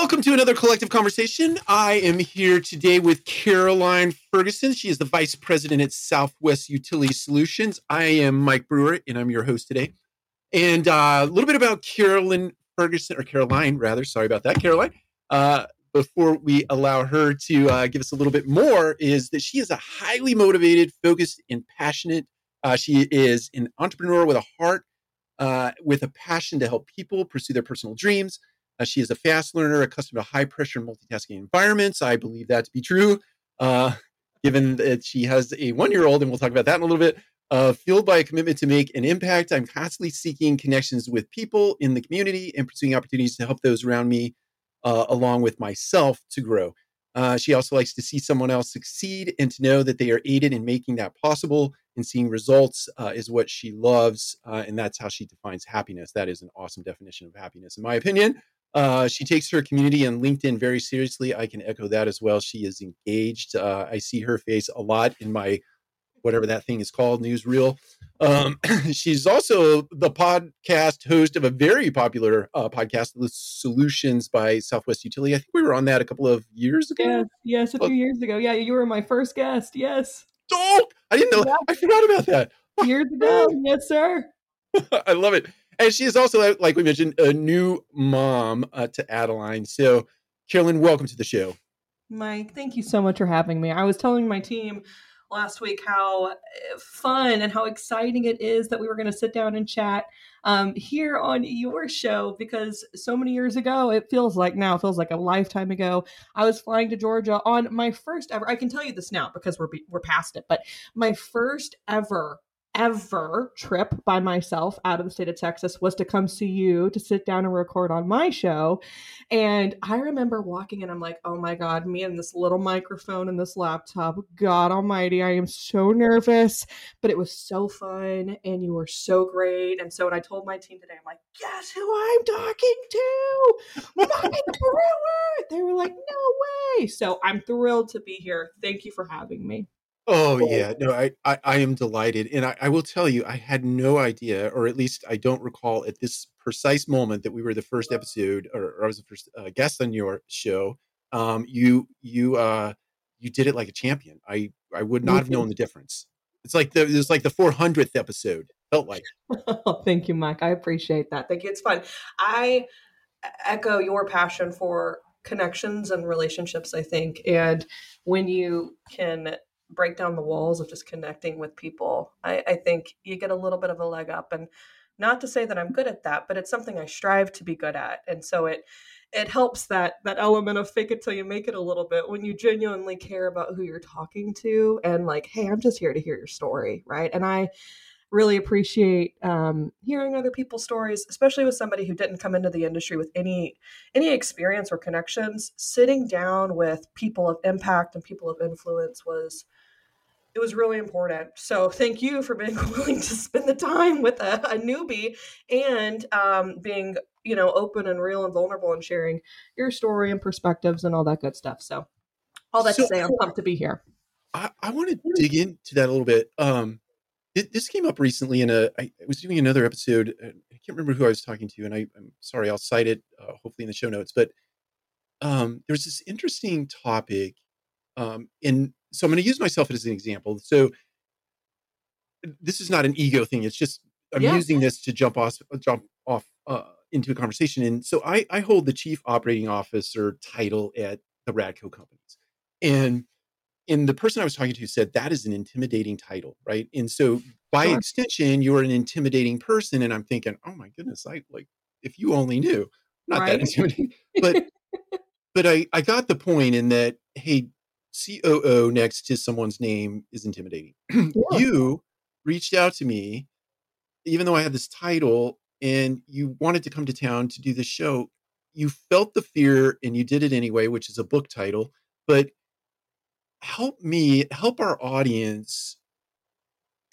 Welcome to another collective conversation. I am here today with Caroline Ferguson. She is the vice president at Southwest Utility Solutions. I am Mike Brewer, and I'm your host today. And uh, a little bit about Carolyn Ferguson, or Caroline, rather. Sorry about that, Caroline. Uh, before we allow her to uh, give us a little bit more, is that she is a highly motivated, focused, and passionate. Uh, she is an entrepreneur with a heart, uh, with a passion to help people pursue their personal dreams. Uh, she is a fast learner, accustomed to high pressure multitasking environments. I believe that to be true, uh, given that she has a one year old, and we'll talk about that in a little bit. Uh, fueled by a commitment to make an impact, I'm constantly seeking connections with people in the community and pursuing opportunities to help those around me, uh, along with myself, to grow. Uh, she also likes to see someone else succeed and to know that they are aided in making that possible. And seeing results uh, is what she loves, uh, and that's how she defines happiness. That is an awesome definition of happiness, in my opinion. Uh, she takes her community and LinkedIn very seriously. I can echo that as well. She is engaged. Uh, I see her face a lot in my whatever that thing is called, newsreel. Um, she's also the podcast host of a very popular uh, podcast, The Solutions by Southwest Utility. I think we were on that a couple of years ago. Yes, yes, a few years ago. Yeah, you were my first guest. Yes. Oh, I didn't know. Yeah. I forgot about that. Years ago. yes, sir. I love it and she is also, like we mentioned, a new mom uh, to Adeline. So, Carolyn, welcome to the show. Mike, thank you so much for having me. I was telling my team last week how eh, fun and how exciting it is that we were going to sit down and chat um, here on your show because so many years ago, it feels like now, it feels like a lifetime ago. I was flying to Georgia on my first ever, I can tell you this now because we're, we're past it, but my first ever ever trip by myself out of the state of Texas was to come see you to sit down and record on my show. And I remember walking and I'm like, oh my God, me and this little microphone and this laptop. God almighty, I am so nervous, but it was so fun and you were so great. And so when I told my team today, I'm like, guess who I'm talking to? Mike Brewer. They were like, no way. So I'm thrilled to be here. Thank you for having me. Oh yeah, no, I, I, I am delighted, and I, I will tell you, I had no idea, or at least I don't recall at this precise moment that we were the first episode, or, or I was the first uh, guest on your show. Um, you you uh you did it like a champion. I I would not have known the difference. It's like the it was like the 400th episode. Felt like. Oh, thank you, Mike. I appreciate that. Thank you. It's fun. I echo your passion for connections and relationships. I think, and when you can break down the walls of just connecting with people, I, I think you get a little bit of a leg up. And not to say that I'm good at that, but it's something I strive to be good at. And so it it helps that that element of fake it till you make it a little bit when you genuinely care about who you're talking to and like, hey, I'm just here to hear your story, right? And I really appreciate um, hearing other people's stories, especially with somebody who didn't come into the industry with any any experience or connections. Sitting down with people of impact and people of influence was it was really important. So thank you for being willing to spend the time with a, a newbie and um, being you know open and real and vulnerable and sharing your story and perspectives and all that good stuff. So all that so, to say, I'm pumped to be here. I, I want to dig into that a little bit. Um, this came up recently in a. I was doing another episode. I can't remember who I was talking to, and I, am sorry. I'll cite it uh, hopefully in the show notes. But um, there was this interesting topic, um, in so I'm going to use myself as an example. So this is not an ego thing. It's just I'm yeah. using this to jump off jump off uh, into a conversation. And so I, I hold the chief operating officer title at the Radco companies, and and the person I was talking to said that is an intimidating title, right? And so by sure. extension, you're an intimidating person. And I'm thinking, oh my goodness, I like if you only knew, not right. that intimidating, but but I I got the point in that hey, COO next to someone's name is intimidating. Yeah. you reached out to me, even though I had this title, and you wanted to come to town to do the show. You felt the fear and you did it anyway, which is a book title. But help me, help our audience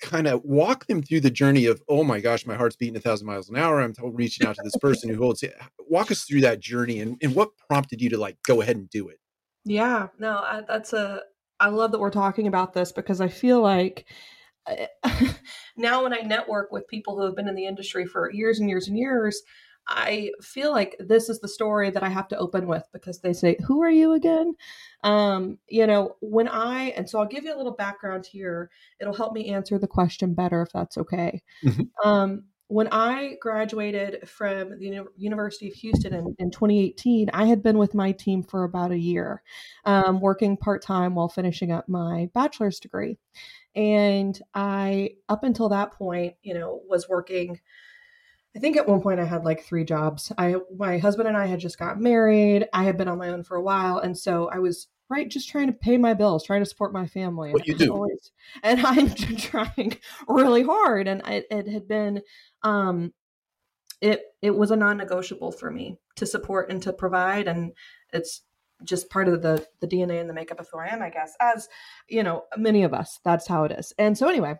kind of walk them through the journey of, oh my gosh, my heart's beating a thousand miles an hour. I'm reaching out to this person who holds it. Walk us through that journey and, and what prompted you to like go ahead and do it? Yeah, no, I, that's a. I love that we're talking about this because I feel like now when I network with people who have been in the industry for years and years and years, I feel like this is the story that I have to open with because they say, Who are you again? Um, you know, when I, and so I'll give you a little background here. It'll help me answer the question better if that's okay. Mm-hmm. Um, when I graduated from the University of Houston in, in, 2018, I had been with my team for about a year, um, working part time while finishing up my bachelor's degree. And I, up until that point, you know, was working I think at one point I had like three jobs. I my husband and I had just got married. I had been on my own for a while, and so I was right just trying to pay my bills, trying to support my family. What you do? Always, and I'm trying really hard, and it, it had been, um, it it was a non-negotiable for me to support and to provide, and it's just part of the the DNA and the makeup of who I am, I guess. As you know, many of us, that's how it is. And so anyway,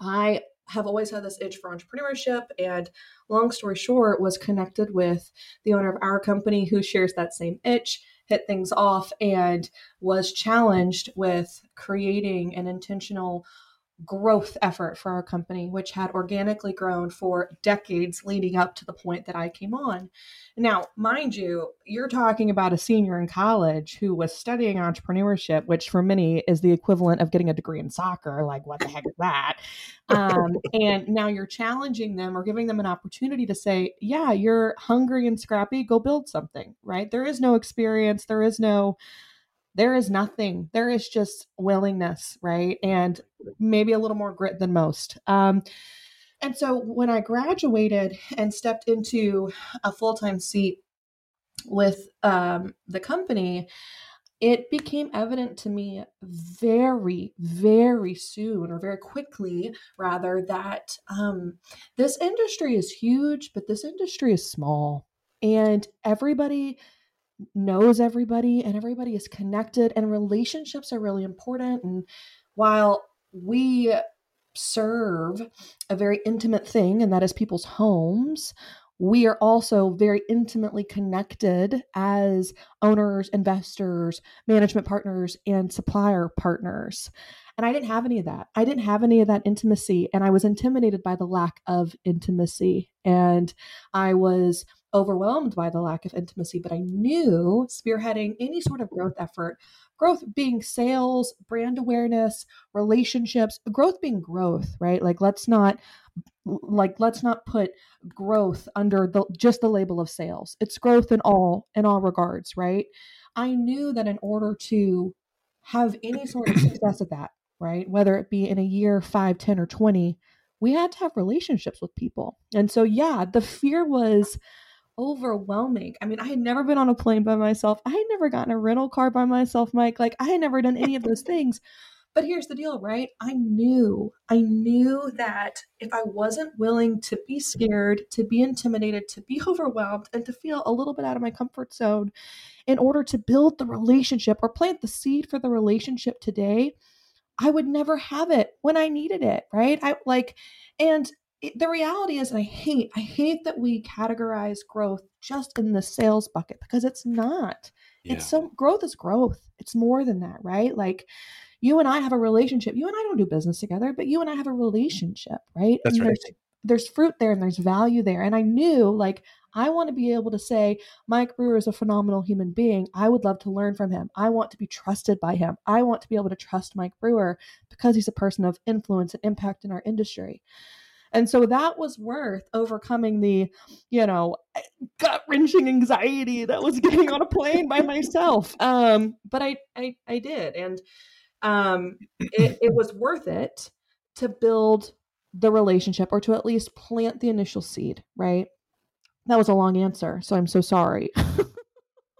I have always had this itch for entrepreneurship and long story short was connected with the owner of our company who shares that same itch hit things off and was challenged with creating an intentional growth effort for our company, which had organically grown for decades leading up to the point that I came on. Now, mind you, you're talking about a senior in college who was studying entrepreneurship, which for many is the equivalent of getting a degree in soccer. Like, what the heck is that? Um, and now you're challenging them or giving them an opportunity to say, yeah, you're hungry and scrappy, go build something, right? There is no experience, there is no there is nothing there is just willingness right? And maybe a little more grit than most. Um, and so when i graduated and stepped into a full-time seat with um, the company it became evident to me very very soon or very quickly rather that um, this industry is huge but this industry is small. And everybody knows everybody and everybody is connected and relationships are really important and while we serve a very intimate thing and that is people's homes we are also very intimately connected as owners, investors, management partners, and supplier partners. And I didn't have any of that. I didn't have any of that intimacy. And I was intimidated by the lack of intimacy. And I was overwhelmed by the lack of intimacy, but I knew spearheading any sort of growth effort, growth being sales, brand awareness, relationships, growth being growth, right? Like let's not like let's not put growth under the just the label of sales. It's growth in all in all regards, right? I knew that in order to have any sort of success at that, right? Whether it be in a year, five, ten, or 20, we had to have relationships with people. And so, yeah, the fear was overwhelming. I mean, I had never been on a plane by myself. I had never gotten a rental car by myself, Mike. Like, I had never done any of those things. But here's the deal, right? I knew, I knew that if I wasn't willing to be scared, to be intimidated, to be overwhelmed, and to feel a little bit out of my comfort zone in order to build the relationship or plant the seed for the relationship today, I would never have it when I needed it, right? I like, and the reality is, I hate, I hate that we categorize growth just in the sales bucket because it's not. Yeah. It's so growth is growth. It's more than that, right? Like you and I have a relationship. You and I don't do business together, but you and I have a mm-hmm. relationship, right? That's and right. There's, there's fruit there and there's value there. And I knew like I want to be able to say Mike Brewer is a phenomenal human being. I would love to learn from him. I want to be trusted by him. I want to be able to trust Mike Brewer because he's a person of influence and impact in our industry. And so that was worth overcoming the, you know, gut wrenching anxiety that was getting on a plane by myself. Um, but I, I, I did. And um, it, it was worth it to build the relationship or to at least plant the initial seed, right? That was a long answer. So I'm so sorry.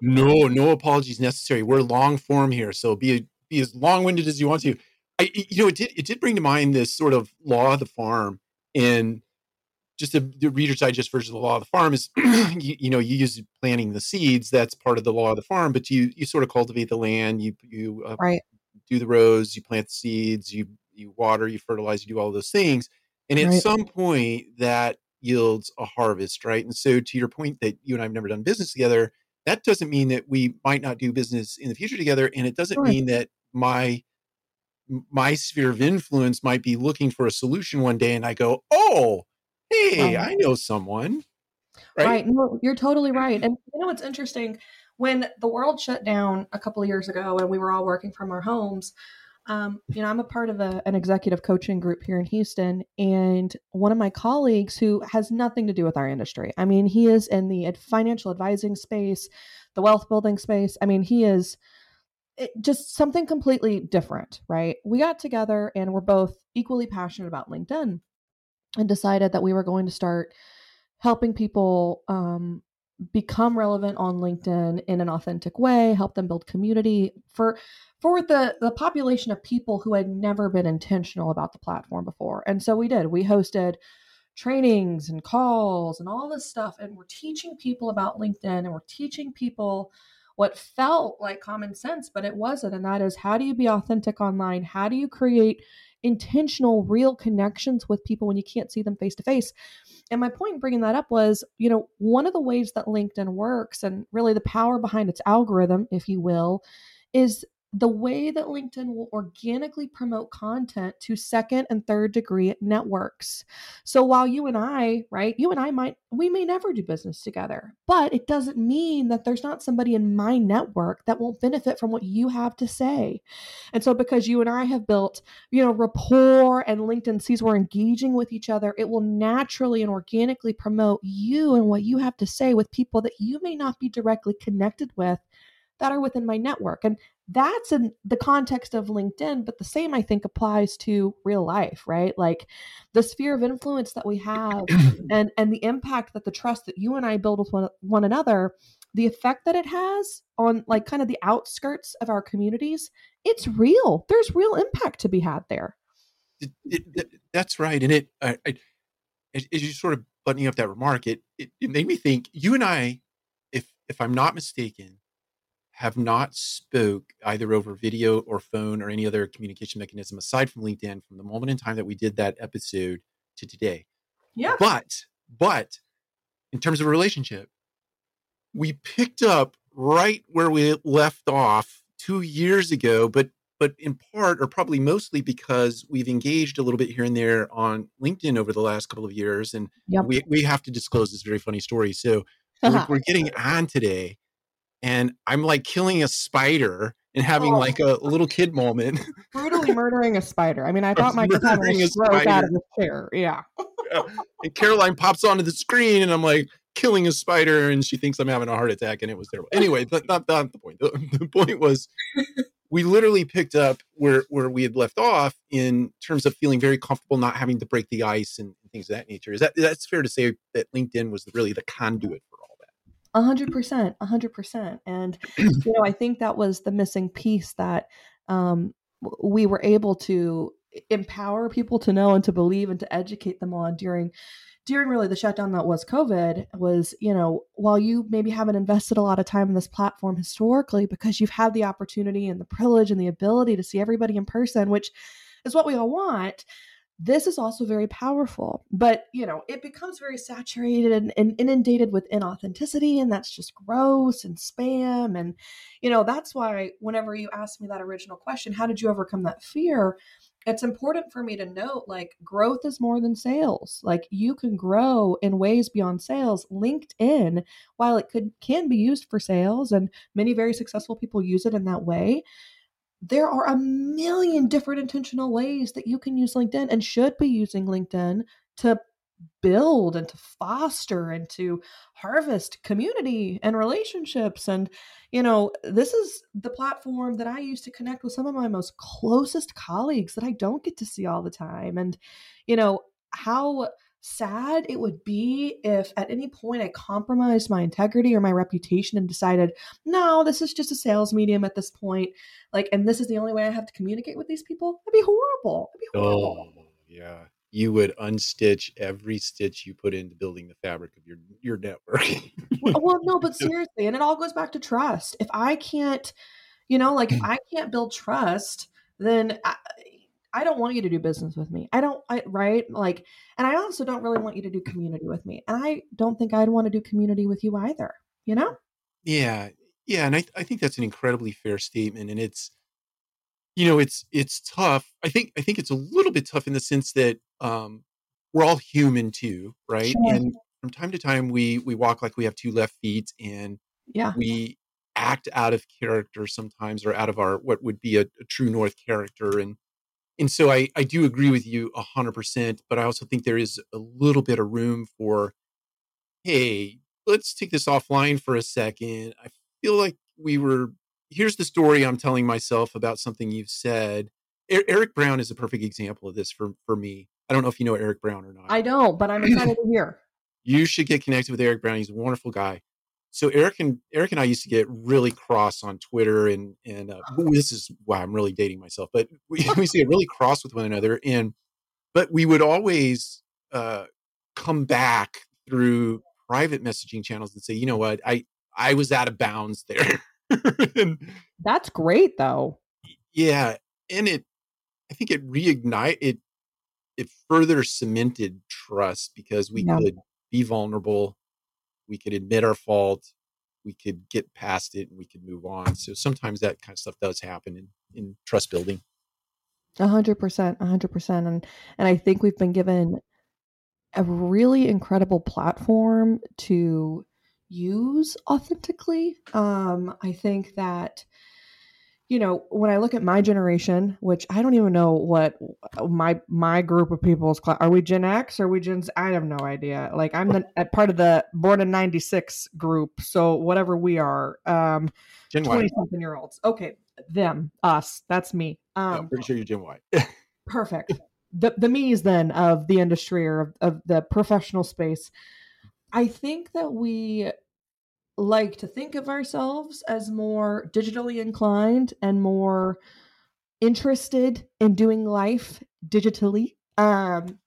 no, no apologies necessary. We're long form here. So be, be as long winded as you want to. I, you know, it did, it did bring to mind this sort of law of the farm and just the, the reader's digest version of the law of the farm is you, you, know you use planting the seeds that's part of the law of the farm but you you sort of cultivate the land you you uh, right. do the rows you plant the seeds you you water you fertilize you do all those things and at right. some point that yields a harvest right and so to your point that you and i've never done business together that doesn't mean that we might not do business in the future together and it doesn't sure. mean that my my sphere of influence might be looking for a solution one day and I go, "Oh, hey, I know someone." Right? right. No, you're totally right. And you know what's interesting? When the world shut down a couple of years ago and we were all working from our homes, um, you know, I'm a part of a, an executive coaching group here in Houston, and one of my colleagues who has nothing to do with our industry. I mean, he is in the financial advising space, the wealth building space. I mean, he is it, just something completely different, right? We got together and we're both equally passionate about LinkedIn and decided that we were going to start helping people um, become relevant on LinkedIn in an authentic way, help them build community for for the the population of people who had never been intentional about the platform before. And so we did. We hosted trainings and calls and all this stuff and we're teaching people about LinkedIn and we're teaching people what felt like common sense but it wasn't and that is how do you be authentic online? How do you create intentional real connections with people when you can't see them face to face? And my point in bringing that up was, you know, one of the ways that LinkedIn works and really the power behind its algorithm, if you will, is the way that LinkedIn will organically promote content to second and third degree networks. So while you and I, right, you and I might, we may never do business together, but it doesn't mean that there's not somebody in my network that won't benefit from what you have to say. And so because you and I have built, you know, rapport and LinkedIn sees we're engaging with each other, it will naturally and organically promote you and what you have to say with people that you may not be directly connected with that are within my network. And that's in the context of LinkedIn, but the same I think applies to real life, right? Like the sphere of influence that we have and and the impact that the trust that you and I build with one, one another, the effect that it has on like kind of the outskirts of our communities, it's real. There's real impact to be had there. It, it, it, that's right, and it, I, I, as you sort of buttoning up that remark, it, it it made me think. You and I, if if I'm not mistaken, have not spoke either over video or phone or any other communication mechanism aside from LinkedIn from the moment in time that we did that episode to today. Yeah. But but in terms of a relationship, we picked up right where we left off 2 years ago, but but in part or probably mostly because we've engaged a little bit here and there on LinkedIn over the last couple of years and yep. we we have to disclose this very funny story. So we're, we're getting on today and I'm like killing a spider and having oh. like a little kid moment. Brutally murdering a spider. I mean, I thought was having a stroke out of his chair. Yeah. yeah. And Caroline pops onto the screen, and I'm like killing a spider, and she thinks I'm having a heart attack, and it was terrible. Anyway, but not, not the point. The, the point was we literally picked up where where we had left off in terms of feeling very comfortable not having to break the ice and things of that nature. Is that that's fair to say that LinkedIn was really the conduit a hundred percent, a hundred percent. And you know, I think that was the missing piece that um, we were able to empower people to know and to believe and to educate them on during during really the shutdown that was COVID was, you know, while you maybe haven't invested a lot of time in this platform historically because you've had the opportunity and the privilege and the ability to see everybody in person, which is what we all want, this is also very powerful but you know it becomes very saturated and, and, inundated with inauthenticity and that's just gross and spam and you know that's why whenever you ask me that original question how did you overcome that fear? it's important for me to note like growth is more than sales. Like you can grow in ways beyond sales. Linkedin while it could can be used for sales and many very successful people use it in that way there are a million different intentional ways that you can use LinkedIn and should be using LinkedIn to build and to foster and to harvest community and relationships. And you know this is the platform that i use to connect with some of my most closest colleagues that i don't get to see all the time. And you know how sad it would be if at any point I compromised my integrity or my reputation and decided, no, this is just a sales medium at this point. Like, and this is the only way I have to communicate with these people. It'd be horrible. It'd be horrible. Oh, yeah. You would unstitch every stitch you put into building the fabric of your your network. well, well, no, but seriously, and it all goes back to trust. If I can't, you know, like if mm. I can't build trust, then I, I don't want you to do business with me. I don't, I, right? Like, and I also don't really want you to do community with me. And I don't think I'd want to do community with you either, you know? Yeah. Yeah. And I, I think that's an incredibly fair statement. And it's, you know, it's, it's tough. I think, I think it's a little bit tough in the sense that, um, we're all human too. Right. Sure. And, from time to time we we walk like we have two left feet and yeah we act out of character sometimes or out of our what would be a, a true north character and and so I, I do agree with you 100% but i also think there is a little bit of room for hey let's take this offline for a second. I feel like we were here's the story i'm telling myself about something you've said. Eric brown is a perfect example of this for for me. I don't know if you know eric brown or not. I don't but i'm excited to hear. You should get connected with eric brown. He's a wonderful guy so Eric and Eric and I used to get really cross on Twitter, and and uh, this is why I'm really dating myself. But we, we used to get really cross with one another, and but we would always uh, come back through private messaging channels and say, you know what, I I was out of bounds there. and, That's great, though. Yeah, and it I think it reignite it it further cemented trust because we yeah. could be vulnerable we could admit our fault we could get past it and we could move on. So sometimes that kind of stuff does happen in, in trust building. A hundred percent a hundred percent and and i think we've been given a really incredible platform to use authentically. Um i think that you know, when I look at my generation, which I don't even know what my my group of people is, are we Gen X or are we Gen? Z? I have no idea. Like I'm the at part of the born in '96 group, so whatever we are, um, twenty something year olds. Okay, them, us. That's me. Um, yeah, I'm pretty sure you're Gen Y. perfect. The the me's then of the industry or of, of the professional space. I think that we like to think of ourselves as more digitally inclined and more interested in doing life digitally. Um,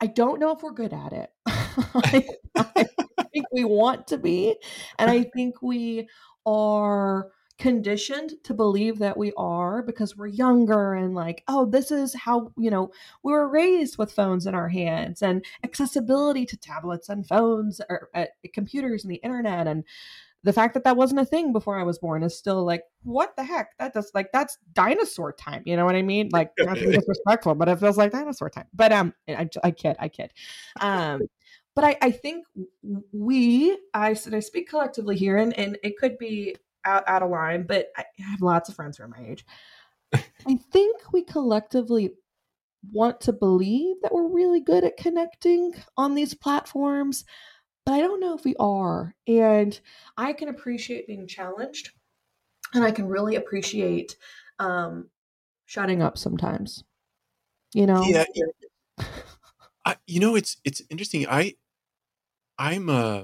I don't know if we're good at it. I, I think we want to be, and I think we are conditioned to believe that we are because we're younger and like oh this is how you know we were raised with phones in our hands and accessibility to tablets and phones or uh, computers and the internet and the fact that that wasn't a thing before I was born is still like, what the heck? That does like that's dinosaur time. You know what I mean? Like not to be disrespectful, but it feels like dinosaur time. But um, I, I kid, I kid. Um, but I, I think we, I said I speak collectively here, and and it could be out, out of line, but I have lots of friends who are my age. I think we collectively want to believe that we're really good at connecting on these platforms, but I don't know if we are. And I can appreciate being challenged, and I can really appreciate um, shutting up sometimes. You know? Yeah. yeah. I, you know, it's it's interesting. I I'm uh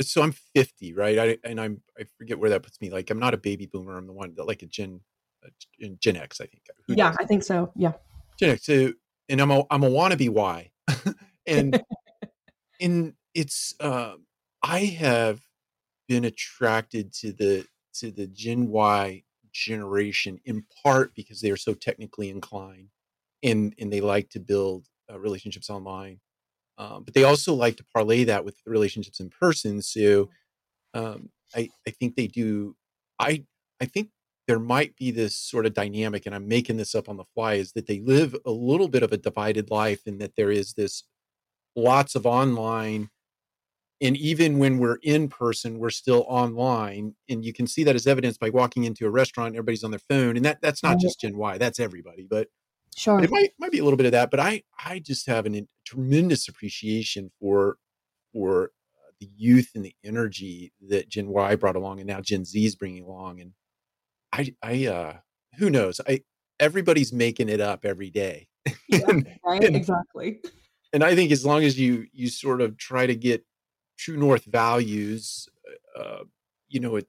so I'm 50, right? I and I'm I forget where that puts me. Like I'm not a baby boomer. I'm the one that like a Gen a Gen X, I think. Who yeah, knows? I think so. Yeah. Gen X. So and I'm a I'm a wannabe Y, and and it's uh, I have been attracted to the to the Gen Y generation in part because they are so technically inclined and and they like to build uh, relationships online um, but they also like to parlay that with relationships in person. So um, I I think they do. I I think there might be this sort of dynamic, and I'm making this up on the fly, is that they live a little bit of a divided life, and that there is this lots of online. And even when we're in person, we're still online, and you can see that as evidenced by walking into a restaurant. Everybody's on their phone, and that that's not just Gen Y. That's everybody. But Sure. But it might might be a little bit of that, but I I just have an, a tremendous appreciation for for uh, the youth and the energy that Gen Y brought along, and now Gen Z is bringing along. And I I uh who knows? I everybody's making it up every day. Yeah, and, right. And, exactly. And I think as long as you you sort of try to get true north values, uh, you know, it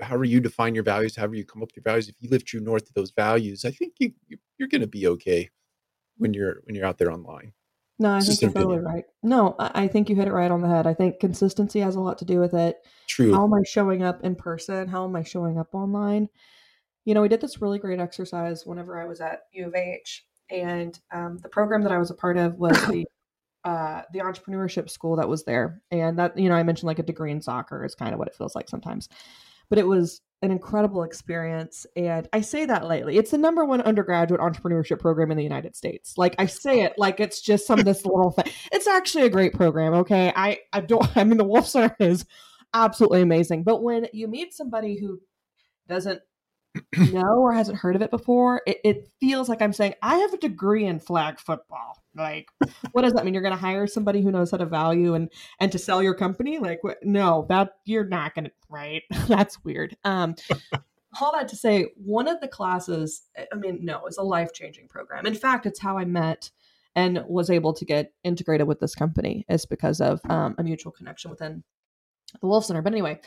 however you define your values, however you come up with your values, if you live true north to those values, I think you, you're going to be okay when you're when you're out there online. No, I think you're totally right. No, I think you hit it right on the head. I think consistency has a lot to do with it. True. How am I showing up in person? How am I showing up online? You know, we did this really great exercise whenever I was at U of H, and um, the program that I was a part of was the uh, the entrepreneurship school that was there, and that you know I mentioned like a degree in soccer is kind of what it feels like sometimes. but it was an incredible experience. And I say that lately. It's the number one undergraduate entrepreneurship program in the United States. Like I say it like it's just some of this little thing. It's actually a great program. Okay. I, I don't, I mean, the Wolff Center is absolutely amazing. But when you meet somebody who doesn't know or hasn't heard of it before, it, it, feels like I'm saying, I have a degree in flag football. Like, what does that mean? You're going to hire somebody who knows how to value and and to sell your company? Like, no, that you're not going to. Right? That's weird. Um, all that to say, one of the classes, I mean, no, it's a life changing program. In fact, it's how I met and was able to get integrated with this company is because of um, a mutual connection within the Wolff Center. But anyway,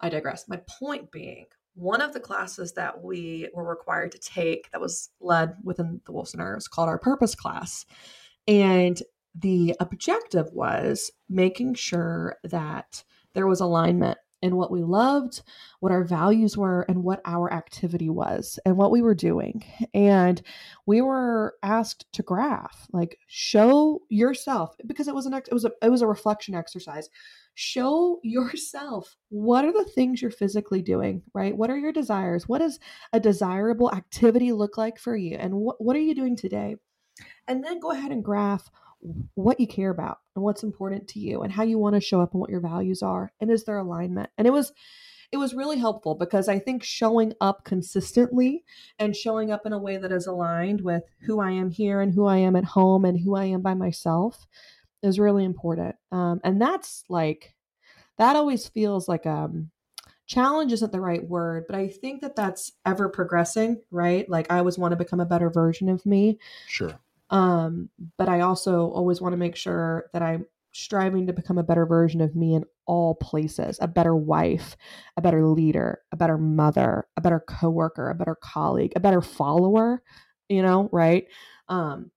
I digress. My point being, one of the classes that we were required to take that was led within the Wolff Center is called our purpose class. And the objective was making sure that there was alignment in what we loved, what our values were, and what our activity was, and what we were doing. And we were asked to graph, like show yourself, because it was an it was a it was a reflection exercise show yourself what are the things you're physically doing, right? What are your desires? What does a desirable activity look like for you? And what, what are you doing today? And then go ahead and graph what you care about and what's important to you and how you want to show up and what your values are and is there alignment and it was it was really helpful because i think showing up consistently and showing up in a way that is aligned with who i am here and who i am at home and who i am by myself is really important. Um, and that's like, that always feels like um, challenge isn't the right word, but I think that that's ever progressing, right? Like I always want to become a better version of me. Sure. Um, but I also always want to make sure that I'm striving to become a better version of me in all places, a better wife, a better leader, a better mother, a better coworker, a better colleague, a better follower, you know, right? Um,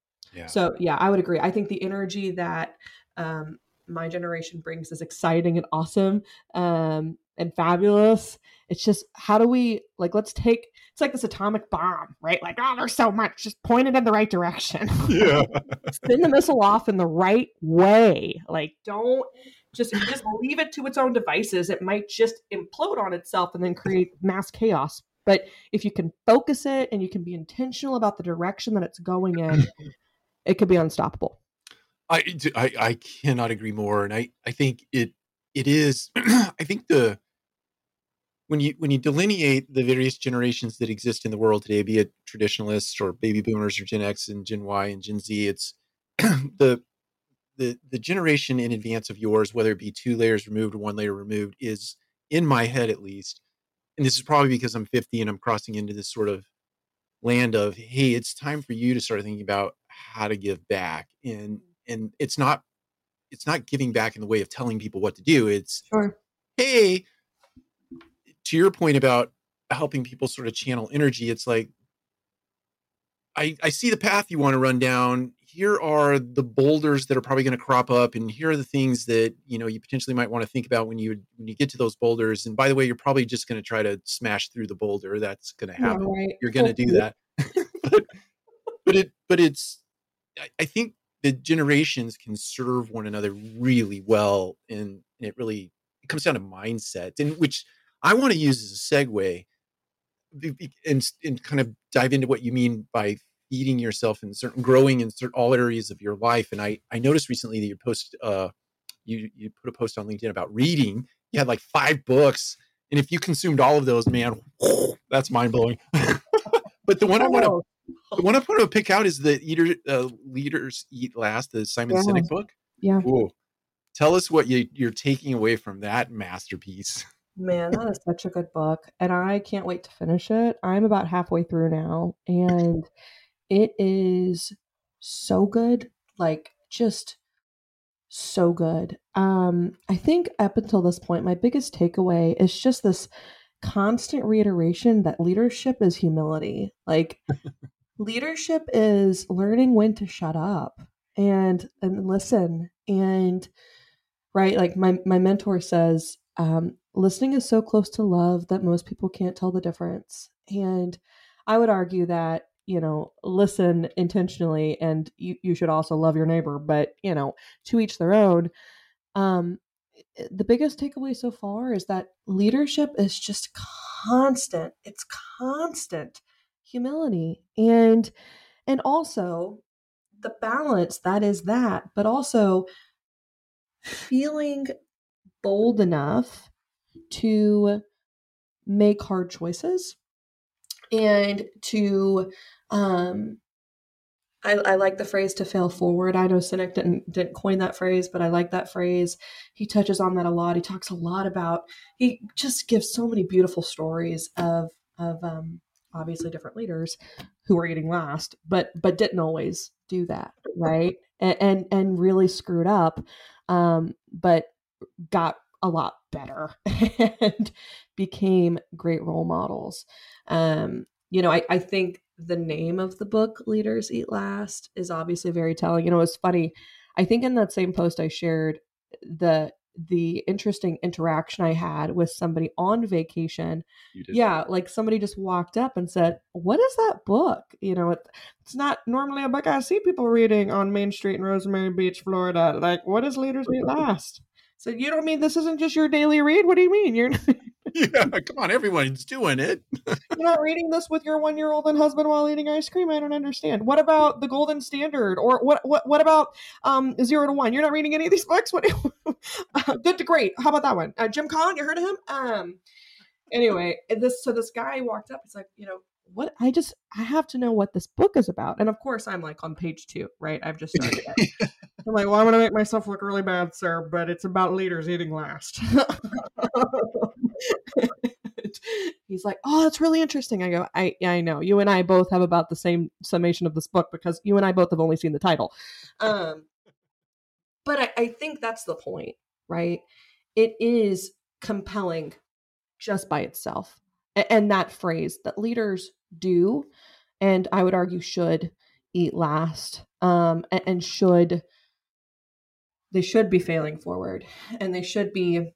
so yeah, I would agree. I think the energy that um, my generation brings is exciting and awesome um, and fabulous. It's just how do we like let's take it's like this atomic bomb, right? Like, oh, there's so much, just point it in the right direction. Yeah. Send the missile off in the right way. Like, don't just just leave it to its own devices. It might just implode on itself and then create mass chaos. But if you can focus it and you can be intentional about the direction that it's going in, it could be unstoppable. I, I, I cannot agree more, and I I think it it is. I think the when you when you delineate the various generations that exist in the world today, be it traditionalists or baby boomers or Gen X and Gen Y and Gen Z, it's the the the generation in advance of yours, whether it be two layers removed or one layer removed, is in my head at least. And this is probably because I'm 50 and I'm crossing into this sort of land of hey it's time for you to start thinking about how to give back and mm. and it's not it's not giving back in the way of telling people what to do it's sure. hey to your point about helping people sort of channel energy it's like i i see the path you want to run down here are the boulders that are probably going to crop up and here are the things that you know you potentially might want to think about when you when you get to those boulders and by the way you're probably just going to try to smash through the boulder that's going to happen yeah, right. you're going to do that but, but it but it's I think the generations can serve one another really well and, and it really it comes down to mindset and which i want to use as a segue and, and kind of dive into what you mean by feeding yourself and certain growing in certain all areas of your life and i i noticed recently that you post uh you you put a post on linkedin about reading. You had like five books and if you consumed all of those man that's mind-blowing. But the one i want to the one I want to pick out is the Eater uh, Leaders Eat Last, the Simon yeah. Sinek book. Yeah. Ooh. Tell us what you, you're taking away from that masterpiece. Man, that is such a good book. And I can't wait to finish it. I'm about halfway through now. And it is so good. Like, just so good. Um, I think up until this point, my biggest takeaway is just this constant reiteration that leadership is humility. Like leadership is learning when to shut up and and listen and right like my my mentor says um, listening is so close to love that most people can't tell the difference and i would argue that you know listen intentionally and you, you should also love your neighbor but you know to each their own um the biggest takeaway so far is that leadership is just constant. It's constant humility and and also the balance that is that, but also feeling bold enough to make hard choices and to um I, I, like the phrase to fail forward. I know Sinek didn't didn't coin that phrase, but I like that phrase. He touches on that a lot. He talks a lot about. He just gives so many beautiful stories of of um, obviously different leaders who were eating last, but but didn't always do that, right? And and, and really screwed up, um, but got a lot better and became great role models. Um, you know, I, I think the name of the book, Leaders Eat Last, is obviously very telling. You know, it's funny. I think in that same post I shared the the interesting interaction I had with somebody on vacation. Yeah, like somebody just walked up and said, "What is that book?" You know, it, it's not normally a book I see people reading on Main Street in Rosemary Beach, Florida. Like, what is Leaders Eat Last? So you don't mean this isn't just your daily read? What do you mean? You're yeah, come on, everyone's doing it. You're not reading this with your one year old and husband while eating ice cream. I don't understand. What about the Golden Standard, or what? What? What about um, Zero to One? You're not reading any of these books. What? uh, good to great. How about that one? Uh, Jim Collins. You heard of him? Um. Anyway, this so this guy walked up. He's like, you know, what I just I have to know what this book is about. And of course I'm like on page two, right? I've just started. I'm like, well, I'm gonna make myself look really bad, sir, but it's about leaders eating last. He's like, oh, that's really interesting. I go, I I know. You and I both have about the same summation of this book because you and I both have only seen the title. Um, but I, I think that's the point, right? It is compelling just by itself. And that phrase that leaders do, and I would argue should eat last, um, and, and should they should be failing forward, and they should be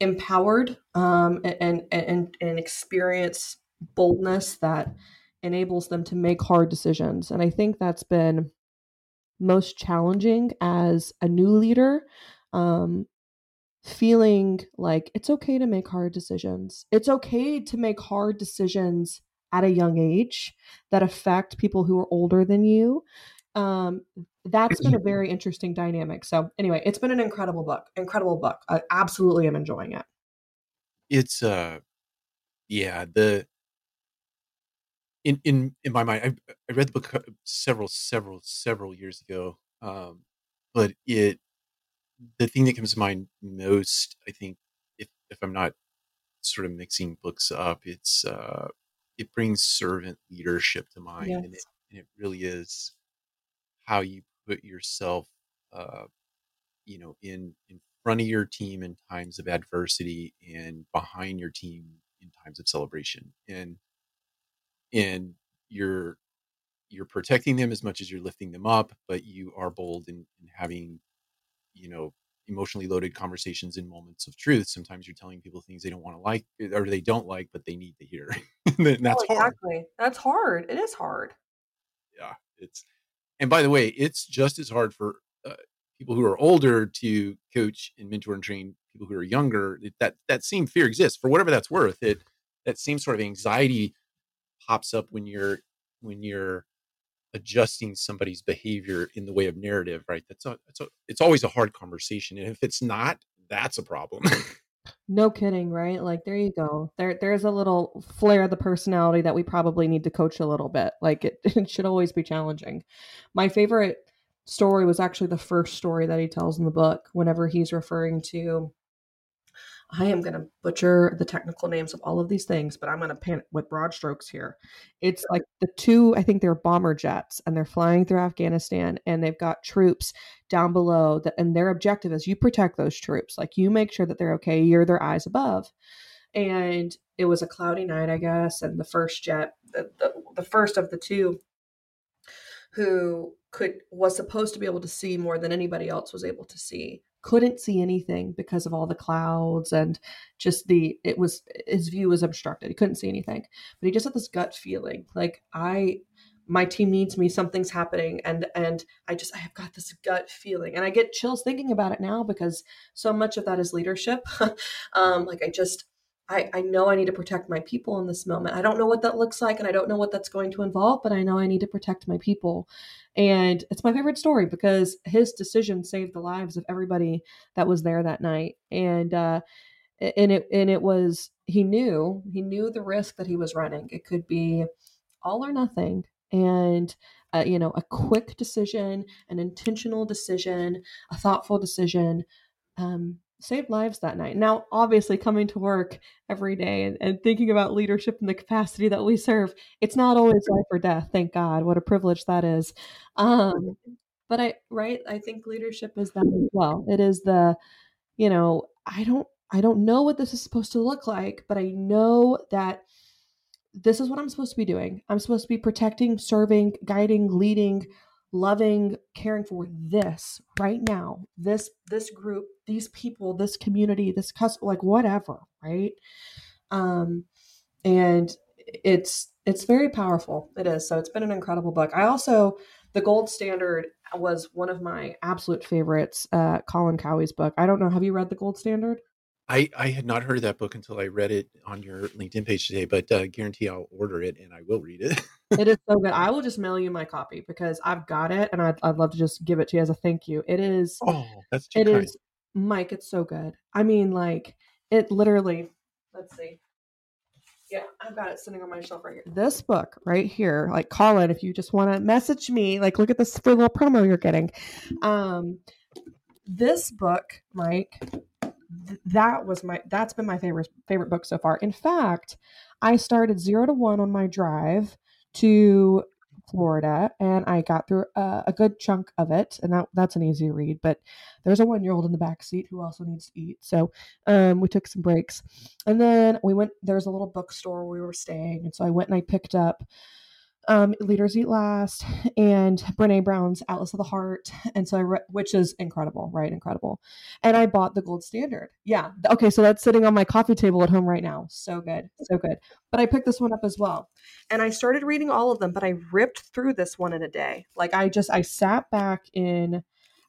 empowered um, and, and and experience boldness that enables them to make hard decisions. And I think that's been most challenging as a new leader. Um, feeling like it's okay to make hard decisions. It's okay to make hard decisions at a young age that affect people who are older than you. Um, that's been a very interesting dynamic. So, anyway, it's been an incredible book. Incredible book. I absolutely am enjoying it. It's uh, yeah. The in in in my mind, I I read the book uh, several several several years ago. Um, but it the thing that comes to mind most, I think, if if I'm not sort of mixing books up, it's uh, it brings servant leadership to mind, yes. and, it, and it really is how you put yourself, uh, you know, in in front of your team in times of adversity and behind your team in times of celebration, and and you're you're protecting them as much as you're lifting them up, but you are bold in, in having you know emotionally loaded conversations in moments of truth. Sometimes you're telling people things they don't want to like or they don't like but they need to hear. And that's oh, exactly. Hard. that's hard. It is hard. Yeah it's and by the way it's just as hard for uh, people who are older to coach and mentor and train people who are younger it, that that same fear exists for whatever that's worth it that same sort of anxiety pops up when you're when you're adjusting somebody's behavior in the way of narrative, right? That's a, it's a, it's always a hard conversation, and if it's not, that's a problem. no kidding, right? Like there you go. There there's a little flair of the personality that we probably need to coach a little bit. Like it, it should always be challenging. My favorite story was actually the first story that he tells in the book whenever he's referring to I am going to butcher the technical names of all of these things, but I'm going to paint with broad strokes here. It's like the two, I think they're bomber jets, and they're flying through Afghanistan, and they've got troops down below that, and their objective is you protect those troops. Like you make sure that they're okay. You're their eyes above. And it was a cloudy night, I guess, and the first jet, the, the, the first of the two, who could was supposed to be able to see more than anybody else was able to see couldn't see anything because of all the clouds and just the it was his view was obstructed. He couldn't see anything but he just had this gut feeling like i my team needs me something's happening and and i just i have got this gut feeling and i get chills thinking about it now because so much of that is leadership. Um like i just I, I know I need to protect my people in this moment. I don't know what that looks like and I don't know what that's going to involve, but I know I need to protect my people. And it's my favorite story because his decision saved the lives of everybody that was there that night. And uh and it and it was he knew he knew the risk that he was running. It could be all or nothing and uh, you know a quick decision an intentional decision a thoughtful decision um, saved lives that night. Now obviously coming to work every day and, and thinking about leadership in the capacity that we serve it's not always life or death thank god. What a privilege that is. Um, but i right i think leadership is that as well. It is the you know i don't i don't know what this is supposed to look like but i know that this is what I'm supposed to be doing. I'm supposed to be protecting, serving, guiding, leading, loving, caring for this right now. This this group, these people, this community, this customer, like whatever, right? Um and it's it's very powerful. It is. So it's been an incredible book. I also the gold standard was one of my absolute favorites, uh Colin Cowie's book. I don't know, have you read the gold standard? I, I had not heard of that book until I read it on your LinkedIn page today, but uh, guarantee I'll order it and I will read it. it is so good. I will just mail you my copy because I've got it and I'd, I'd love to just give it to you as a thank you. It is. Oh, that's too it is, Mike. It's so good. I mean, like it literally. Let's see. Yeah, I've got it sitting on my shelf right here. This book right here, like Colin, if you just want to message me, like look at this free little promo you're getting. Um, this book, Mike, that was my that's been my favorite favorite book so far. In fact, I started zero to one on my drive to Florida, and I got through a, a good chunk of it, and that that's an easy read. But there's a one year old in the back seat who also needs to eat, so um, we took some breaks, and then we went. There's a little bookstore where we were staying, and so I went and I picked up um, Leaders Eat Last and Brene Brown's Atlas of the Heart. And so I read, which is incredible, right? Incredible. And I bought the gold standard. Yeah. Okay. So that's sitting on my coffee table at home right now. So good. So good. But I picked this one up as well. And I started reading all of them, but I ripped through this one in a day. Like I just, I sat back in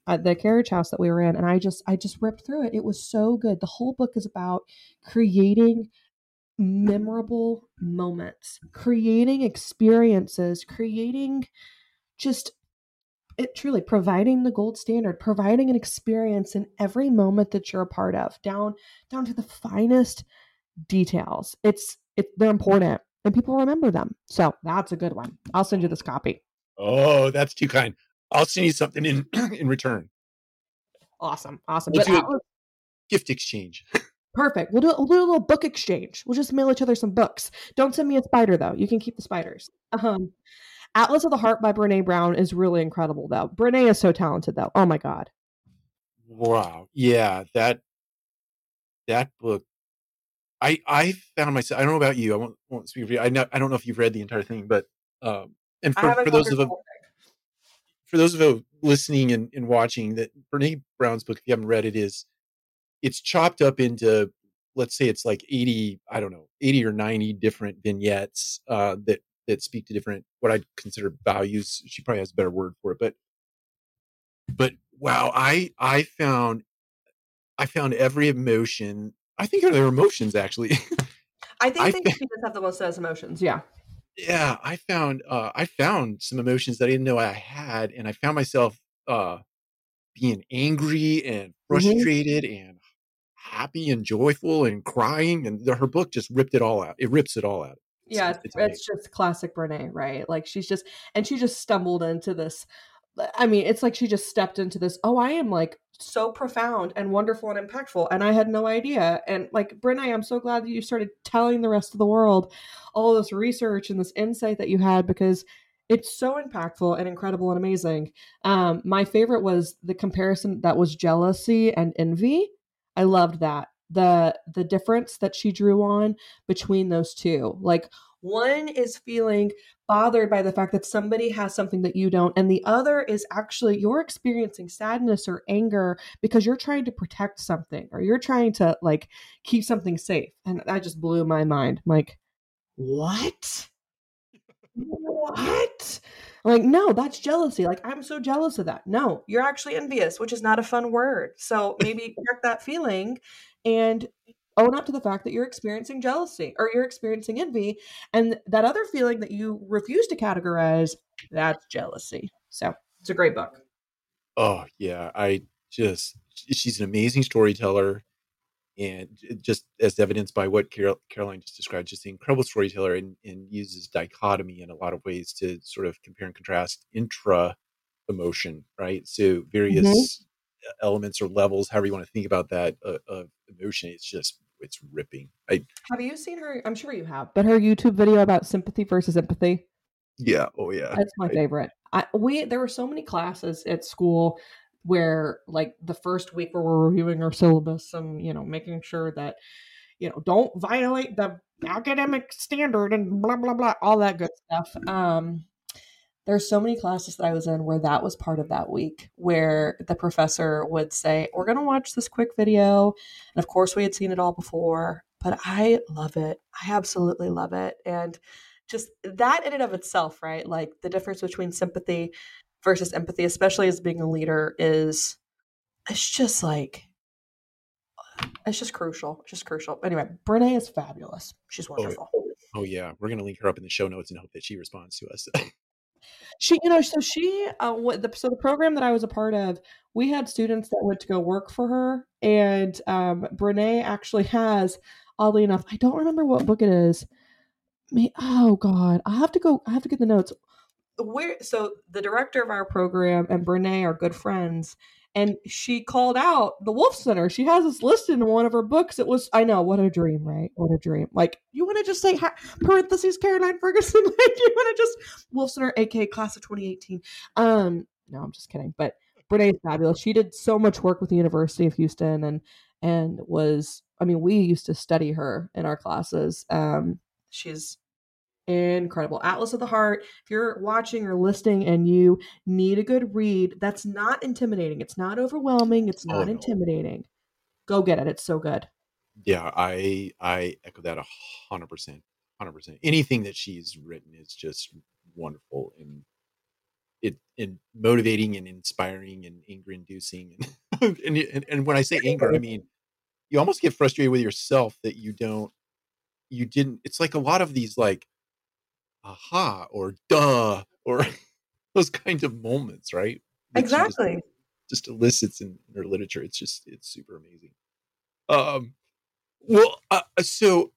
the carriage house that we were in and I just, I just ripped through it. It was so good. The whole book is about creating memorable moments, creating experiences, creating just it truly providing the gold standard, providing an experience in every moment that you're a part of, down down to the finest details. It's it they're important and people remember them. So that's a good one. I'll send you this copy. Oh, that's too kind. I'll send you something in in return. Awesome. Awesome. We'll do a gift exchange. Perfect. We'll do, we'll do a little book exchange. We'll just mail each other some books. Don't send me a spider though. You can keep the spiders. Um, Atlas of the Heart by Brene Brown is really incredible though. Brene is so talented though. Oh my god. Wow. Yeah, that that book. I I found myself. I don't know about you. I won't, won't speak for you. I know, I don't know if you've read the entire thing, but um, and for, for those of them, for those of you listening and, and watching, that Brene Brown's book, if you haven't read it, is it's chopped up into let's say it's like 80 i don't know 80 or 90 different vignettes uh, that that speak to different what i'd consider values she probably has a better word for it but but wow i i found i found every emotion i think they're emotions actually i think I they found, have the most says emotions yeah yeah i found uh i found some emotions that i didn't know i had and i found myself uh being angry and mm-hmm. frustrated mm-hmm. and happy and joyful and crying and the, her book just ripped it all out it rips it all out. It's, yeah it's, it's just classic brene right? Like she's just and she just stumbled into this i mean it's like she just stepped into this oh i am like so profound and wonderful and impactful and i had no idea and like brene i'm so glad that you started telling the rest of the world all this research and this insight that you had because it's so impactful and incredible and amazing. Um my favorite was the comparison that was jealousy and envy I loved that. The the difference that she drew on between those two. Like one is feeling bothered by the fact that somebody has something that you don't and the other is actually you're experiencing sadness or anger because you're trying to protect something or you're trying to like keep something safe and that just blew my mind I'm like what what? I'm like, no, that's jealousy. Like, I'm so jealous of that. No, you're actually envious, which is not a fun word. So maybe check that feeling and own up to the fact that you're experiencing jealousy or you're experiencing envy. And that other feeling that you refuse to categorize, that's jealousy. So it's a great book. Oh, yeah. I just, she's an amazing storyteller and just as evidenced by what Carol, Caroline just described, just the incredible storyteller and, and, uses dichotomy in a lot of ways to sort of compare and contrast intra emotion, right? So various mm-hmm. elements or levels, however you want to think about that uh, of emotion, it's just it's ripping. I have you seen her? I'm sure you have, but her YouTube video about sympathy versus empathy. Yeah. Oh yeah. That's my I, favorite. I we there were so many classes at school where like the first week where we're reviewing our syllabus and you know making sure that you know don't violate the academic standard and blah blah blah all that good stuff um there's so many classes that I was in where that was part of that week, where the professor would say, We're going to watch this quick video. And of course, we had seen it all before, but I love it. I absolutely love it. And just that in and of itself, right? Like the difference between sympathy versus empathy, especially as being a leader, is it's just like it's just crucial. It's just crucial. Anyway, Brene is fabulous. She's oh, wonderful. Oh, oh yeah, we're gonna link her up in the show notes and hope that she responds to us. she, you know, so she, uh, what the so the program that I was a part of, we had students that went to go work for her, and um, Brene actually has, oddly enough, I don't remember what book it is. Me, oh God, I have to go. I have to get the notes where so the director of our program and Brene are good friends and she called out the Wolff Center. She has this listed in one of her books. It was, I know, what a dream, right? What a dream. Like, you want to just say parentheses Caroline Ferguson? like, you want to just Wolff Center, aka class of 2018. Um, no, I'm just kidding. But Brene is fabulous. She did so much work with the University of Houston and and was, I mean, we used to study her in our classes. Um, she's incredible. Atlas of the Heart. If you're watching or listening and you need a good read, that's not intimidating. It's not overwhelming. It's oh, not oh, no. intimidating. Go get it. It's so good. Yeah, I I echo that a hundred percent. Hundred percent. Anything that she's written is just wonderful and it and motivating and inspiring and anger inducing and, and and and when I say anger, I mean you almost get frustrated with yourself that you don't you didn't it's like a lot of these like aha or duh or those kinds of moments, right? exactly. Just, just, elicits in, her literature. It's just it's super amazing. Um, well, uh, uh, so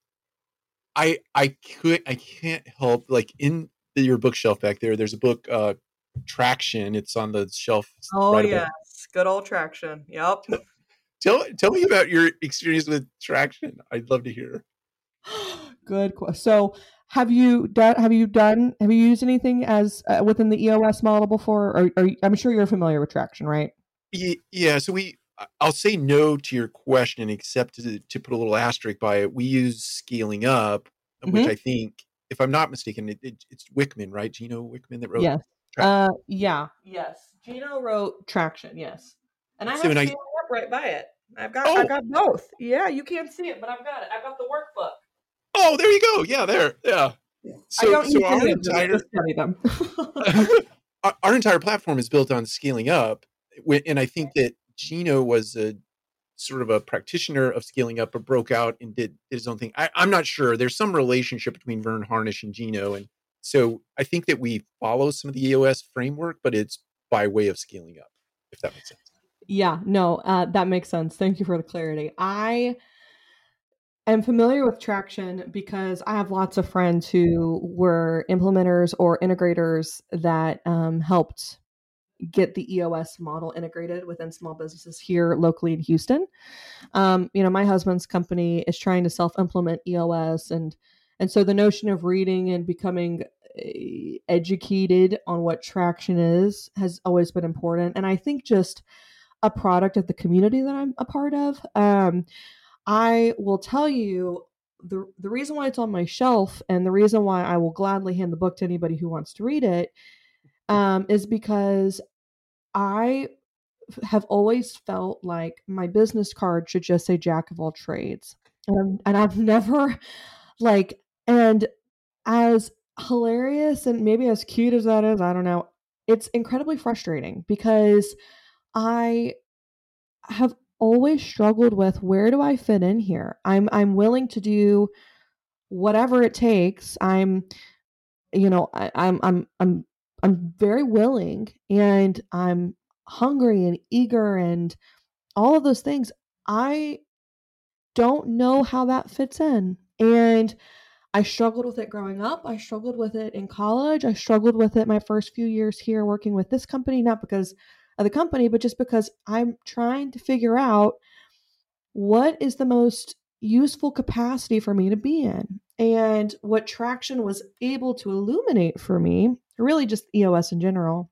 I I could I can't help like in the, your bookshelf back there. There's a book, uh, Traction. It's on the shelf. Oh right yes, good old Traction. Yep. tell tell me about your experience with Traction. I'd love to hear. good. So have you done? Have you done? Have you used anything as uh, within the EOS model before? Or, or, I'm sure you're familiar with Traction, right? Yeah. So we, I'll say no to your question, except to, to put a little asterisk by it. We use scaling up, mm-hmm. which I think, if I'm not mistaken, it, it, it's Wickman, right? Gino Wickman that wrote. Yes. Uh, yeah. Yes. Gino wrote Traction. Yes. And I have so, scaling I, up right by it. I've got. Oh. I've got both. Yeah, you can't see it, but I've got it. I've got the workbook. Oh, there you go. Yeah, there. Yeah. So, so our entire our, our entire platform is built on scaling up, and I think that Gino was a sort of a practitioner of scaling up, but broke out and did, did his own thing. I, am not sure. There's some relationship between Verne Harnish and Gino, and so I think that we follow some of the EOS framework, but it's by way of scaling up, if that makes sense. Yeah, no, uh, that makes sense. Thank you for the clarity. I am familiar with Traction because I have lots of friends who were implementers or integrators that um, helped get the EOS model integrated within small businesses here locally in Houston. Um, you know, my husband's company is trying to self-implement EOS, and and so the notion of reading and becoming eh, educated on what traction is has always been important, and I think just a product of the community that I'm a part of. Um, I will tell you the the reason why it's on my shelf and the reason why I will gladly hand the book to anybody who wants to read it um, is because I have always felt like my business card should just say jack of all trades. and I've never like and as hilarious and maybe as cute as that is, I don't know. It's incredibly frustrating because I have always struggled with where do I fit in here? I'm I'm willing to do whatever it takes. I'm you know, I, I'm I'm I'm I'm very willing and I'm hungry and eager and all of those things. I don't know how that fits in. And I struggled with it growing up. I struggled with it in college. I struggled with it my first few years here working with this company, not because of the company, but just because I'm trying to figure out what is the most useful capacity for me to be in. And what Traction was able to illuminate for me, really just EOS in general.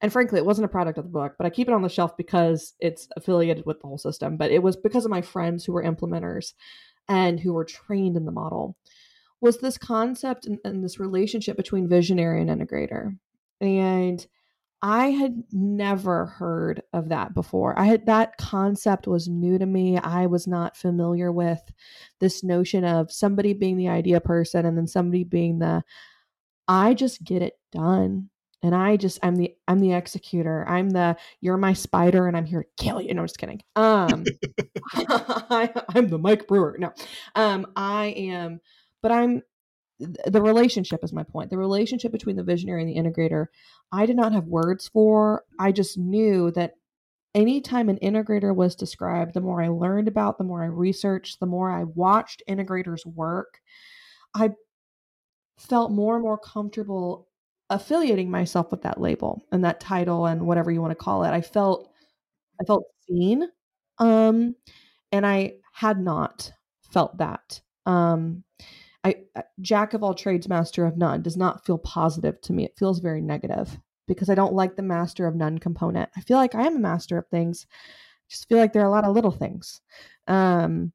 And frankly, it wasn't a product of the book, but I keep it on the shelf because it's affiliated with the whole system. But it was because of my friends who were implementers and who were trained in the model was this concept and, and this relationship between visionary and integrator. And I had never heard of that before. I had that concept was new to me. I was not familiar with this notion of somebody being the idea person and then somebody being the I just get it done. And I just I'm the I'm the executor. I'm the you're my spider and I'm here to kill you. No, I'm just kidding. Um I, I'm the Mike Brewer. No. Um I am but I'm the relationship is my point. The relationship between the visionary and the integrator, I did not have words for. I just knew that anytime an integrator was described, the more I learned about, the more I researched, the more I watched integrators work, I felt more and more comfortable affiliating myself with that label and that title and whatever you want to call it. I felt I felt seen. Um and I had not felt that. Um I, jack of all trades, master of none does not feel positive to me. It feels very negative because I don't like the master of none component. I feel like I am a master of things. I just feel like there are a lot of little things. Um,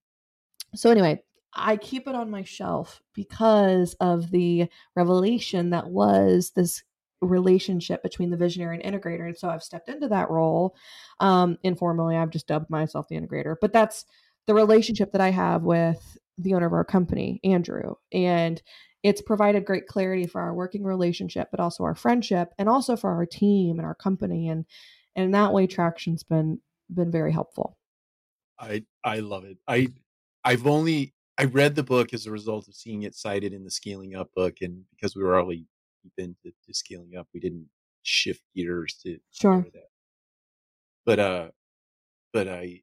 so anyway, I keep it on my shelf because of the revelation that was this relationship between the visionary and integrator. And so I've stepped into that role. Um, informally, I've just dubbed myself the integrator, but that's the relationship that I have with the owner of our company, Andrew. And it's provided great clarity for our working relationship, but also our friendship and also for our team and our company. And, and in that way, Traction's been been very helpful. I I love it. I I've only I read the book as a result of seeing it cited in the scaling up book, and because we were already deep into to scaling up, we didn't shift gears to sure. that. But uh, but I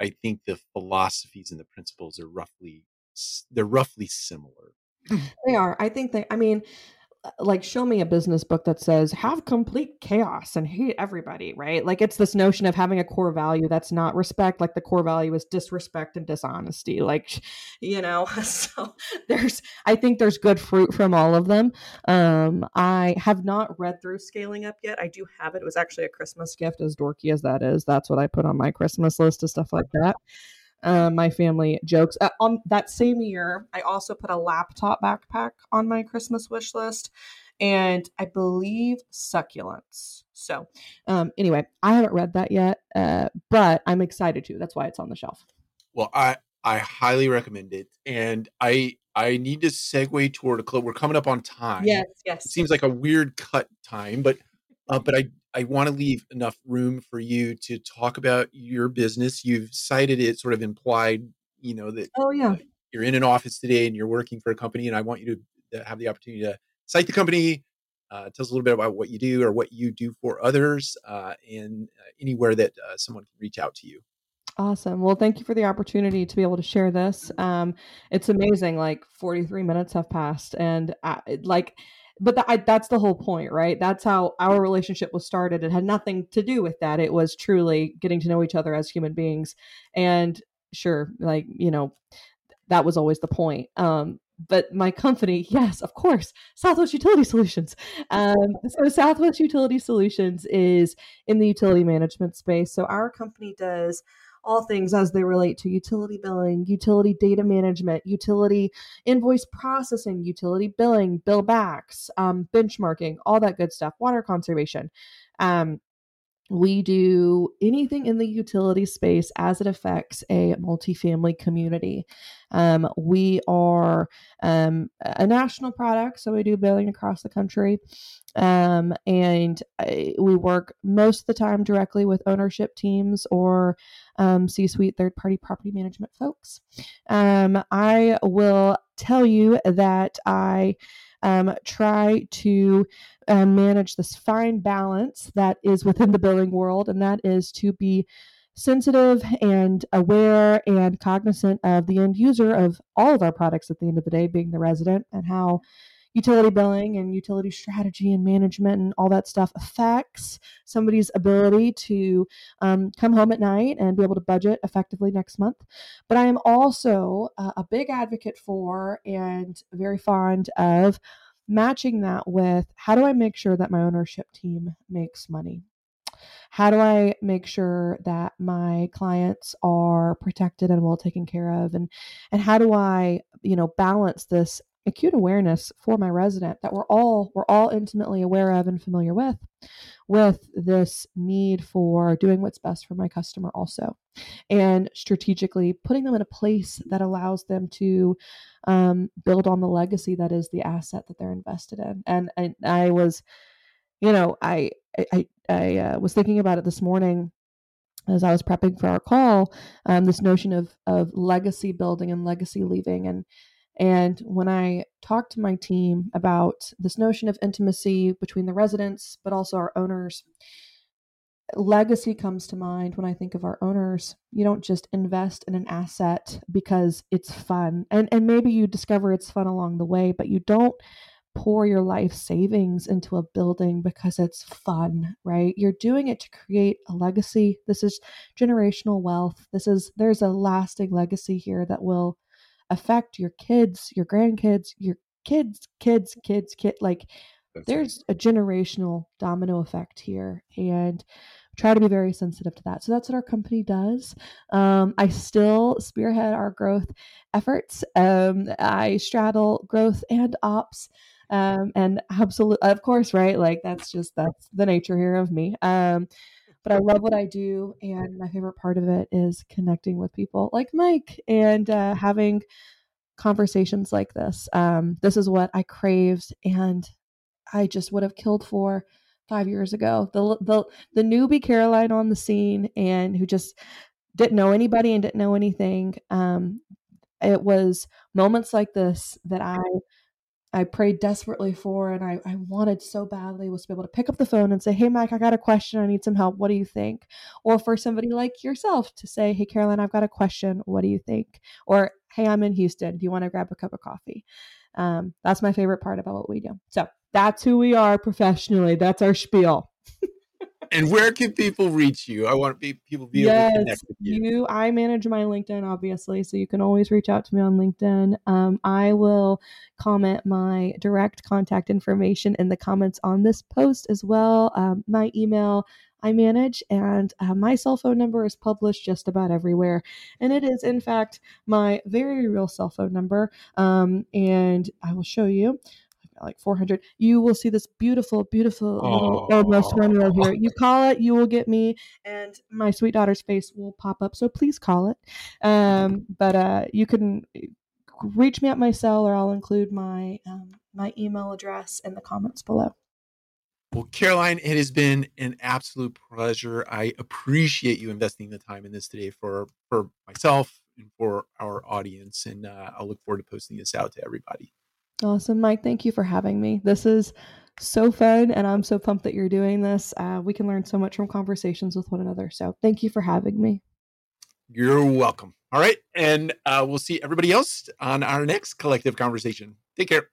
I think the philosophies and the principles are roughly they're roughly similar. They are. I think they. I mean, like show me a business book that says have complete chaos and hate everybody right? Like it's this notion of having a core value that's not respect like the core value is disrespect and dishonesty like you know? So there's i think there's good fruit from all of them. Um i have not read through scaling up yet. I do have it. It was actually a christmas gift as dorky as that is. That's what i put on my christmas list of stuff like that uh, my family jokes. Uh, on that same year, I also put a laptop backpack on my Christmas wish list, and I believe succulents. So, um, anyway, I haven't read that yet, uh, but I'm excited to. That's why it's on the shelf. Well, I I highly recommend it, and I I need to segue toward a club. We're coming up on time. Yes, yes. It seems like a weird cut time, but uh, but I I want to leave enough room for you to talk about your business. You've cited it sort of implied, you know, that oh yeah, uh, you're in an office today and you're working for a company, and I want you to, to have the opportunity to cite the company. Uh, tell us a little bit about what you do or what you do for others, uh, and uh, anywhere that uh, someone can reach out to you. Awesome. Well, thank you for the opportunity to be able to share this. Um, it's amazing. Like 43 minutes have passed, and I, like but I, that's the whole point right? That's how our relationship was started. It had nothing to do with that. It was truly getting to know each other as human beings. And sure like you know that was always the point. Um but my company yes of course southwest utility solutions. Um, so southwest utility solutions is in the utility management space. So our company does all things as they relate to utility billing, utility data management, utility invoice processing, utility billing, bill backs, um, benchmarking, all that good stuff, water conservation. Um, we do anything in the utility space as it affects a multifamily community. Um, we are um, a national product, so we do billing across the country. Um, and I, we work most of the time directly with ownership teams or um, C suite third party property management folks. Um, I will tell you that I um, try to uh, manage this fine balance that is within the billing world, and that is to be sensitive and aware and cognizant of the end user of all of our products at the end of the day, being the resident, and how utility billing and utility strategy and management and all that stuff affects somebody's ability to um, come home at night and be able to budget effectively next month. But I am also uh, a big advocate for and very fond of matching that with how do I make sure that my ownership team makes money? How do I make sure that my clients are protected and well taken care of? And and how do I, you know, balance this acute awareness for my resident that we're all we're all intimately aware of and familiar with with this need for doing what's best for my customer also and strategically putting them in a place that allows them to um, build on the legacy that is the asset that they're invested in. And, i was you know i i i uh, was thinking about it this morning as I was prepping for our call, um, this notion of of legacy building and legacy leaving, and and when I talked to my team about this notion of intimacy between the residents, but also our owners, legacy comes to mind when I think of our owners. You don't just invest in an asset because it's fun. And and maybe you discover it's fun along the way, but you don't pour your life savings into a building because it's fun, right? You're doing it to create a legacy. This is generational wealth. This is there's a lasting legacy here that will affect your kids, your grandkids, your kids, kids, kids, kid. Like That's there's right. a generational domino effect here, and try to be very sensitive to that. So that's what our company does. Um, I still spearhead our growth efforts. Um, I straddle growth and ops. Um, and absolutely, of course, right? Like that's just that's the nature here of me. But I love what I do. And my favorite part of it is connecting with people like Mike and uh, having conversations like this. Um, this is what I craved and I just would have killed for five years ago. The, the, the newbie Caroline on the scene and who just didn't know anybody and didn't know anything. Um, it was moments like this that I I prayed desperately for and I, I wanted so badly was to be able to pick up the phone and say, Hey, Mike, I got a question. I need some help. What do you think? Or for somebody like yourself to say, Hey, Caroline, I've got a question. What do you think? Or, Hey, I'm in Houston. Do you want to grab a cup of coffee? Um, that's my favorite part about what we do. So that's who we are professionally. That's our spiel and where can people reach you? I want people to be yes, able to connect with you. you. I manage my LinkedIn, obviously, so you can always reach out to me on LinkedIn. Um, I will comment my direct contact information in the comments on this post as well. Um, my email I manage, and uh, my cell phone number is published just about everywhere. And it is, in fact, my very real cell phone number. Um, and I will show you like 400 you will see this beautiful beautiful little almost one row here you call it you will get me and my sweet daughter's face will pop up so please call it um, but uh, you can uh, reach me at my cell or i'll include my um, my email address in the comments below well, Caroline, it has been an absolute pleasure. I appreciate you investing the time in this today for for myself and for our audience, and uh, I'll look forward to posting this out to everybody. Awesome, Mike. Thank you for having me. This is so fun, and I'm so pumped that you're doing this. Uh, we can learn so much from conversations with one another. So, thank you for having me. You're welcome. All right. And uh, we'll see everybody else on our next collective conversation. Take care.